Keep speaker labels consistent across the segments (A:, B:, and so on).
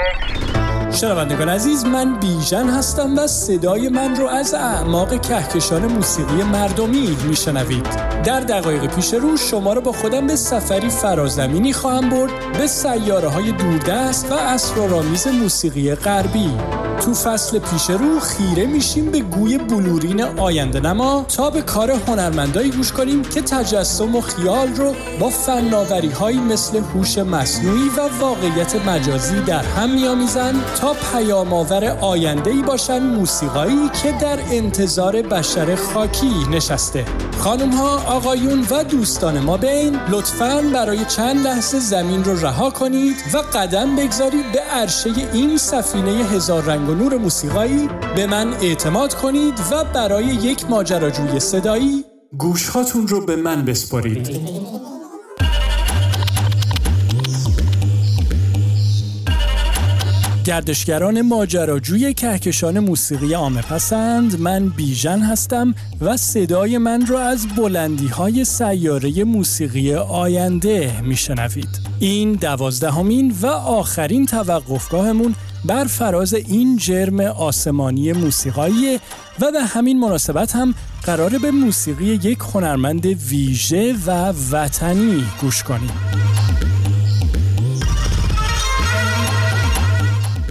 A: six. شنوندگان عزیز من بیژن هستم و صدای من رو از اعماق کهکشان موسیقی مردمی میشنوید. در دقایق پیش رو شما رو با خودم به سفری فرازمینی خواهم برد به سیاره های دوردست و اسرارآمیز موسیقی غربی. تو فصل پیش رو خیره میشیم به گوی بلورین آینده نما تا به کار هنرمندایی گوش کنیم که تجسم و خیال رو با فناوری هایی مثل هوش مصنوعی و واقعیت مجازی در هم میآمیزند تا پیام آور آینده ای باشن موسیقایی که در انتظار بشر خاکی نشسته. خانم ها آقایون و دوستان ما بین لطفا برای چند لحظه زمین رو رها کنید و قدم بگذارید به عرشه این سفینه هزار رنگ و نور موسیقایی. به من اعتماد کنید و برای یک ماجراجوی صدایی گوشهاتون رو به من بسپارید گردشگران ماجراجوی کهکشان موسیقی عامه پسند. من بیژن هستم و صدای من را از بلندی های سیاره موسیقی آینده میشنوید. این دوازدهمین و آخرین توقفگاهمون بر فراز این جرم آسمانی موسیقایی و به همین مناسبت هم قراره به موسیقی یک هنرمند ویژه و وطنی گوش کنیم.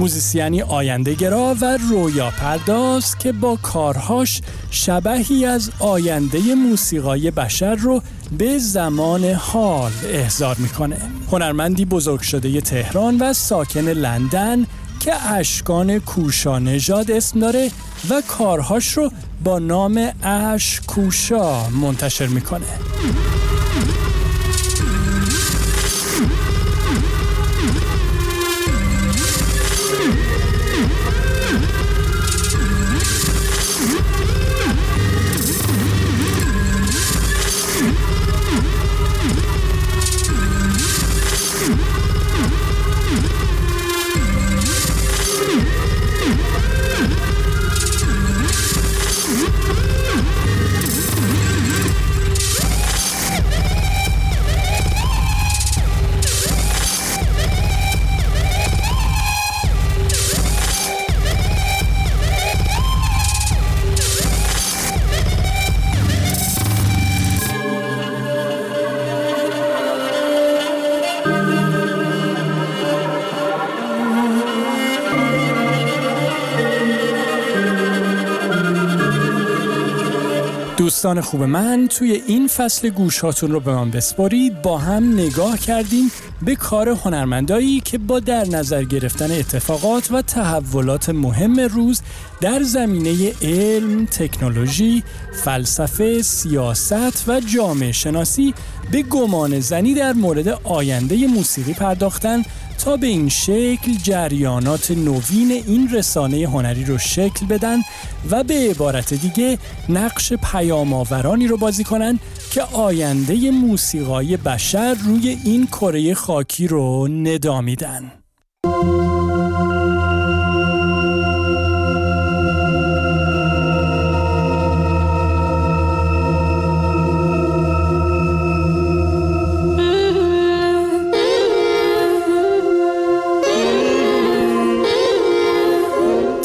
A: موزیسیانی آینده گرا و رویا پرداز که با کارهاش شبهی از آینده موسیقای بشر رو به زمان حال احضار می‌کنه. هنرمندی بزرگ شده تهران و ساکن لندن که اشکان کوشا نژاد اسم داره و کارهاش رو با نام اش کوشا منتشر می‌کنه. دوستان خوب من توی این فصل گوشاتون رو به من بسپارید. با هم نگاه کردیم به کار هنرمندایی که با در نظر گرفتن اتفاقات و تحولات مهم روز در زمینه علم، تکنولوژی، فلسفه، سیاست و جامعه شناسی به گمان زنی در مورد آینده موسیقی پرداختن تا به این شکل جریانات نوین این رسانه هنری رو شکل بدن و به عبارت دیگه نقش پیام آورانی رو بازی کنن که آینده موسیقای بشر روی این کره خاکی رو ندامیدن.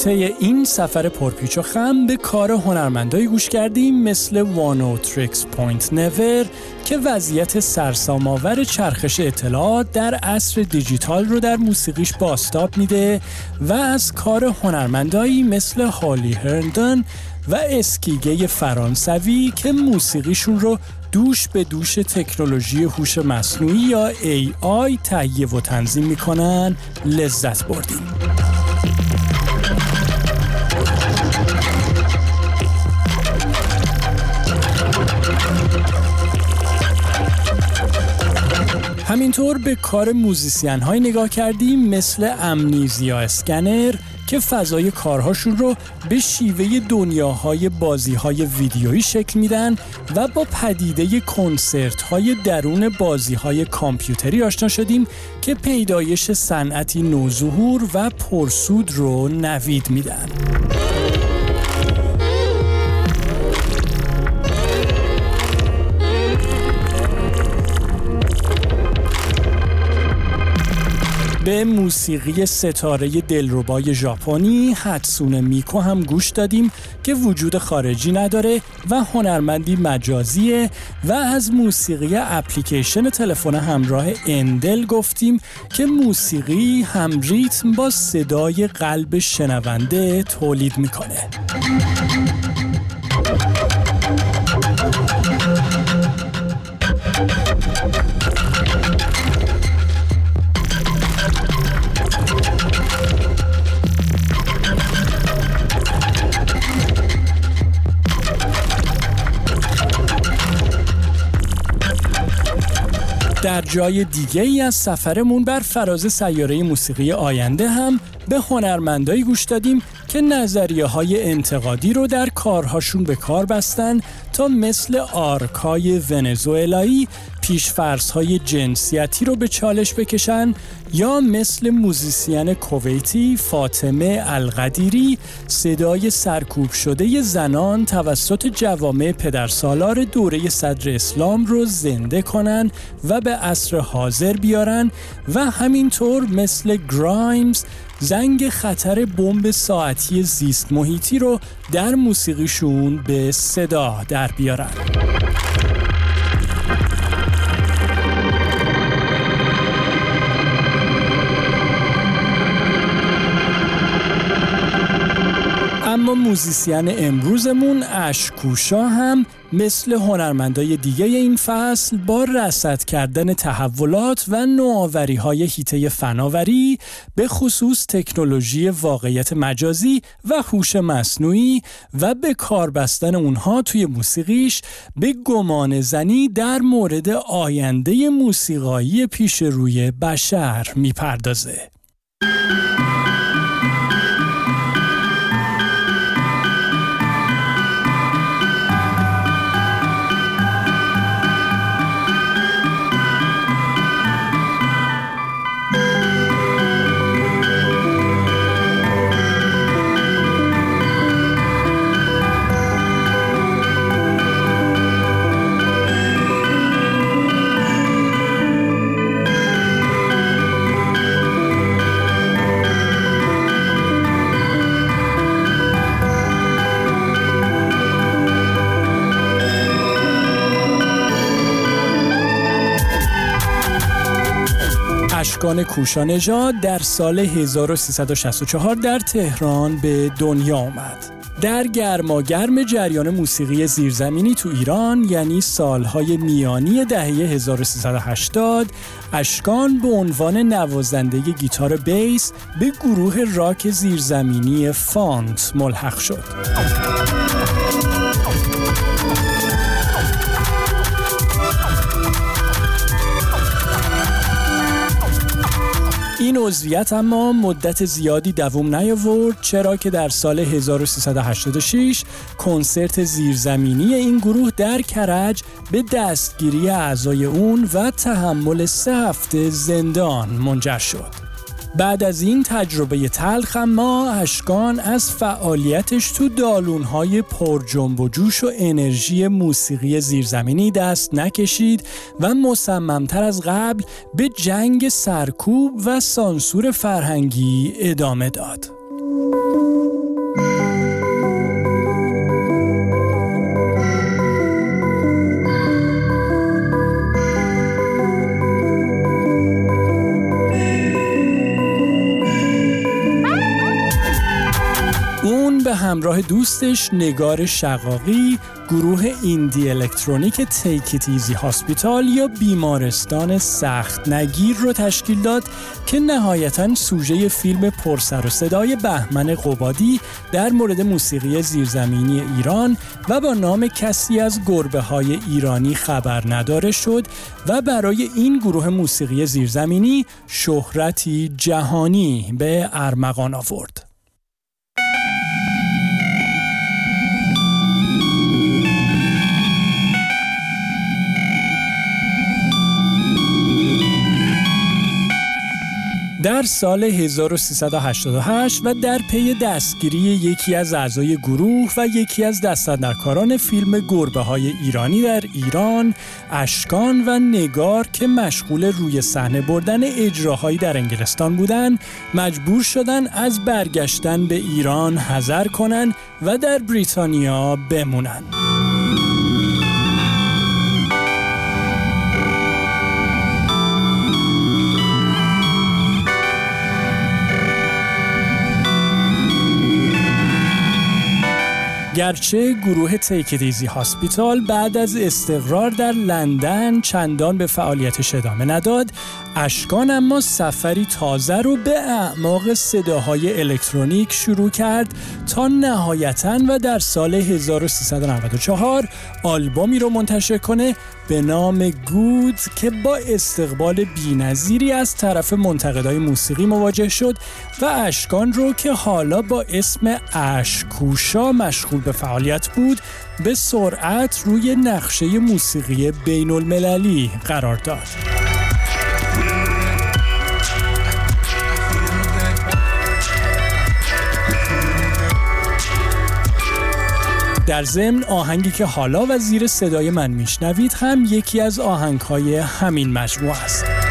A: طی این سفر پرپیچ و خم به کار هنرمندایی گوش کردیم مثل وانو تریکس پوینت نور که وضعیت سرسام‌آور چرخش اطلاعات در عصر دیجیتال رو در موسیقیش بازتاب میده و از کار هنرمندایی مثل هالی هرندن و اسکیگه فرانسوی که موسیقیشون رو دوش به دوش تکنولوژی هوش مصنوعی یا AI تهیه و تنظیم می‌کنن لذت بردیم. همینطور به کار موزیسین های نگاه کردیم مثل امنیزیا اسکنر که فضای کارهاشون رو به شیوه دنیاهای بازی های ویدیویی شکل میدن و با پدیده کنسرت های درون بازی های کامپیوتری آشنا شدیم که پیدایش صنعتی نوظهور و پرسود رو نوید میدن. به موسیقی ستاره دلربای ژاپنی حدسون میکو هم گوش دادیم که وجود خارجی نداره و هنرمندی مجازیه و از موسیقی اپلیکیشن تلفن همراه اندل گفتیم که موسیقی هم ریتم با صدای قلب شنونده تولید می‌کنه. در جای دیگه ای از سفرمون بر فراز سیاره موسیقی آینده هم به هنرمندایی گوش دادیم که نظریه های انتقادی رو در کارهاشون به کار بستن تا مثل آرکای ونزوئلایی پیش‌فرض های جنسیتی رو به چالش بکشن یا مثل موزیسین کویتی فاطمه القدیری صدای سرکوب شده زنان توسط جوامع پدرسالار دوره صدر اسلام رو زنده کنن و به عصر حاضر بیارن و همینطور مثل گرایمز زنگ خطر بمب ساعتی زیست محیطی رو در موسیقیشون به صدا در بیارن. اما موزیسین امروزمون اشکوشا هم مثل هنرمندای دیگه این فصل با رسد کردن تحولات و نوآوری های هیته فناوری به خصوص تکنولوژی واقعیت مجازی و هوش مصنوعی و به کار بستن اونها توی موسیقیش به گمان زنی در مورد آینده موسیقایی پیش روی بشر می‌پردازه. اشکان کوشانژاد در سال 1364 در تهران به دنیا آمد. در گرماگرم جریان موسیقی زیرزمینی تو ایران یعنی سالهای میانی دهه 1380 اشکان به عنوان نوازنده گیتار بیس به گروه راک زیرزمینی فانت ملحق شد. این عضویت اما مدت زیادی دوام نیاورد چرا که در سال 1386 کنسرت زیرزمینی این گروه در کرج به دستگیری اعضای اون و تحمل سه هفته زندان منجر شد. بعد از این تجربه تلخ ما اشکان از فعالیتش تو دالونهای پر جنب و جوش و انرژی موسیقی زیرزمینی دست نکشید و مصممتر از قبل به جنگ سرکوب و سانسور فرهنگی ادامه داد. همراه دوستش نگار شقاقی گروه ایندی الکترونیک تیک ایزی هاسپیتال یا بیمارستان سخت نگیر رو تشکیل داد که نهایتا سوژه فیلم پرسر و صدای بهمن قبادی در مورد موسیقی زیرزمینی ایران و با نام کسی از گربه های ایرانی خبر نداره شد و برای این گروه موسیقی زیرزمینی شهرتی جهانی به ارمغان آورد. در سال 1388 و در پی دستگیری یکی از اعضای گروه و یکی از دستندرکاران فیلم گربه های ایرانی در ایران اشکان و نگار که مشغول روی صحنه بردن اجراهایی در انگلستان بودند مجبور شدن از برگشتن به ایران حذر کنند و در بریتانیا بمونند. گرچه گروه تیکدیزی هاسپیتال بعد از استقرار در لندن چندان به فعالیتش ادامه نداد اشکان اما سفری تازه رو به اعماق صداهای الکترونیک شروع کرد تا نهایتا و در سال 1394 آلبومی رو منتشر کنه به نام گود که با استقبال بینظیری از طرف منتقدای موسیقی مواجه شد و اشکان رو که حالا با اسم اشکوشا مشغول به فعالیت بود به سرعت روی نقشه موسیقی بین المللی قرار داد. در ضمن آهنگی که حالا و زیر صدای من میشنوید هم یکی از آهنگهای همین مجموعه است.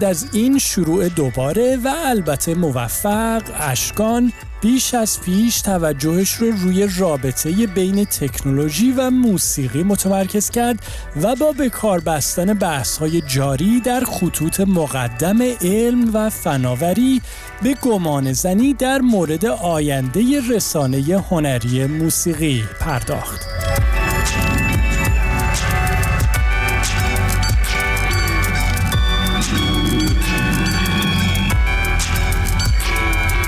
A: بعد از این شروع دوباره و البته موفق اشکان بیش از پیش توجهش رو روی رابطه بین تکنولوژی و موسیقی متمرکز کرد و با به کار بستن بحث های جاری در خطوط مقدم علم و فناوری به گمان زنی در مورد آینده رسانه هنری موسیقی پرداخت.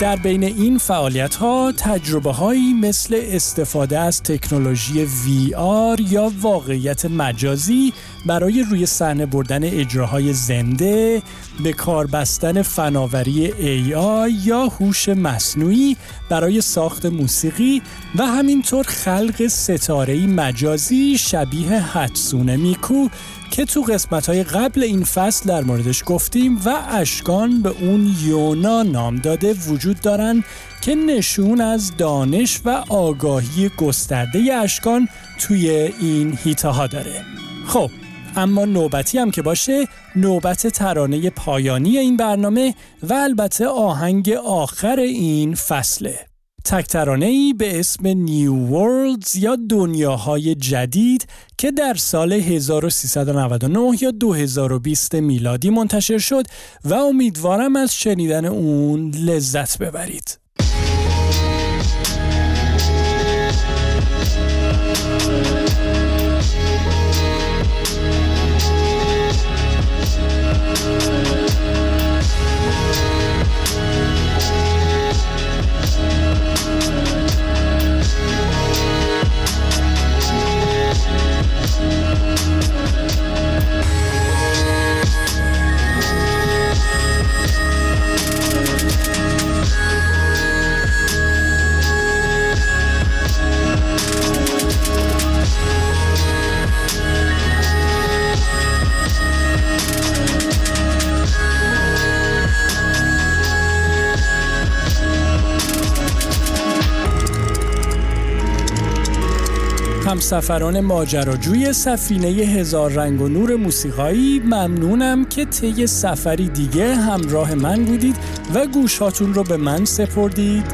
A: در بین این فعالیت ها تجربه هایی مثل استفاده از تکنولوژی VR یا واقعیت مجازی برای روی صحنه بردن اجراهای زنده به کار بستن فناوری AI یا هوش مصنوعی برای ساخت موسیقی و همینطور خلق ستاره مجازی شبیه حدسون میکو که تو قسمت های قبل این فصل در موردش گفتیم و اشکان به اون یونا نام داده وجود دارن که نشون از دانش و آگاهی گسترده اشکان توی این هیته ها داره. خب اما نوبتی هم که باشه نوبت ترانه پایانی این برنامه و البته آهنگ آخر این فصله. تکترانه ای به اسم نیو ورلدز یا دنیاهای جدید که در سال 1399 یا 2020 میلادی منتشر شد و امیدوارم از شنیدن اون لذت ببرید. همسفران ماجراجوی سفینه هزار رنگ و نور موسیقایی ممنونم که طی سفری دیگه همراه من بودید و گوشاتون رو به من سپردید.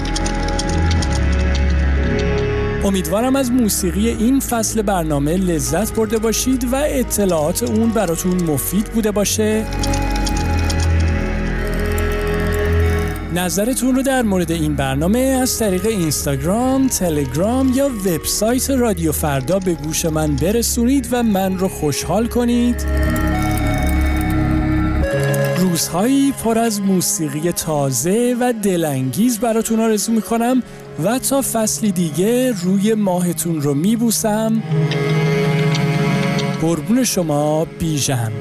A: امیدوارم از موسیقی این فصل برنامه لذت برده باشید و اطلاعات اون براتون مفید بوده باشه. نظرتون رو در مورد این برنامه از طریق اینستاگرام، تلگرام یا وبسایت رادیو فردا به گوش من برسونید و من رو خوشحال کنید. روزهایی پر از موسیقی تازه و دلانگیز براتون آرزو می‌کنم و تا فصلی دیگه روی ماهتون رو میبوسم قربون شما بیژن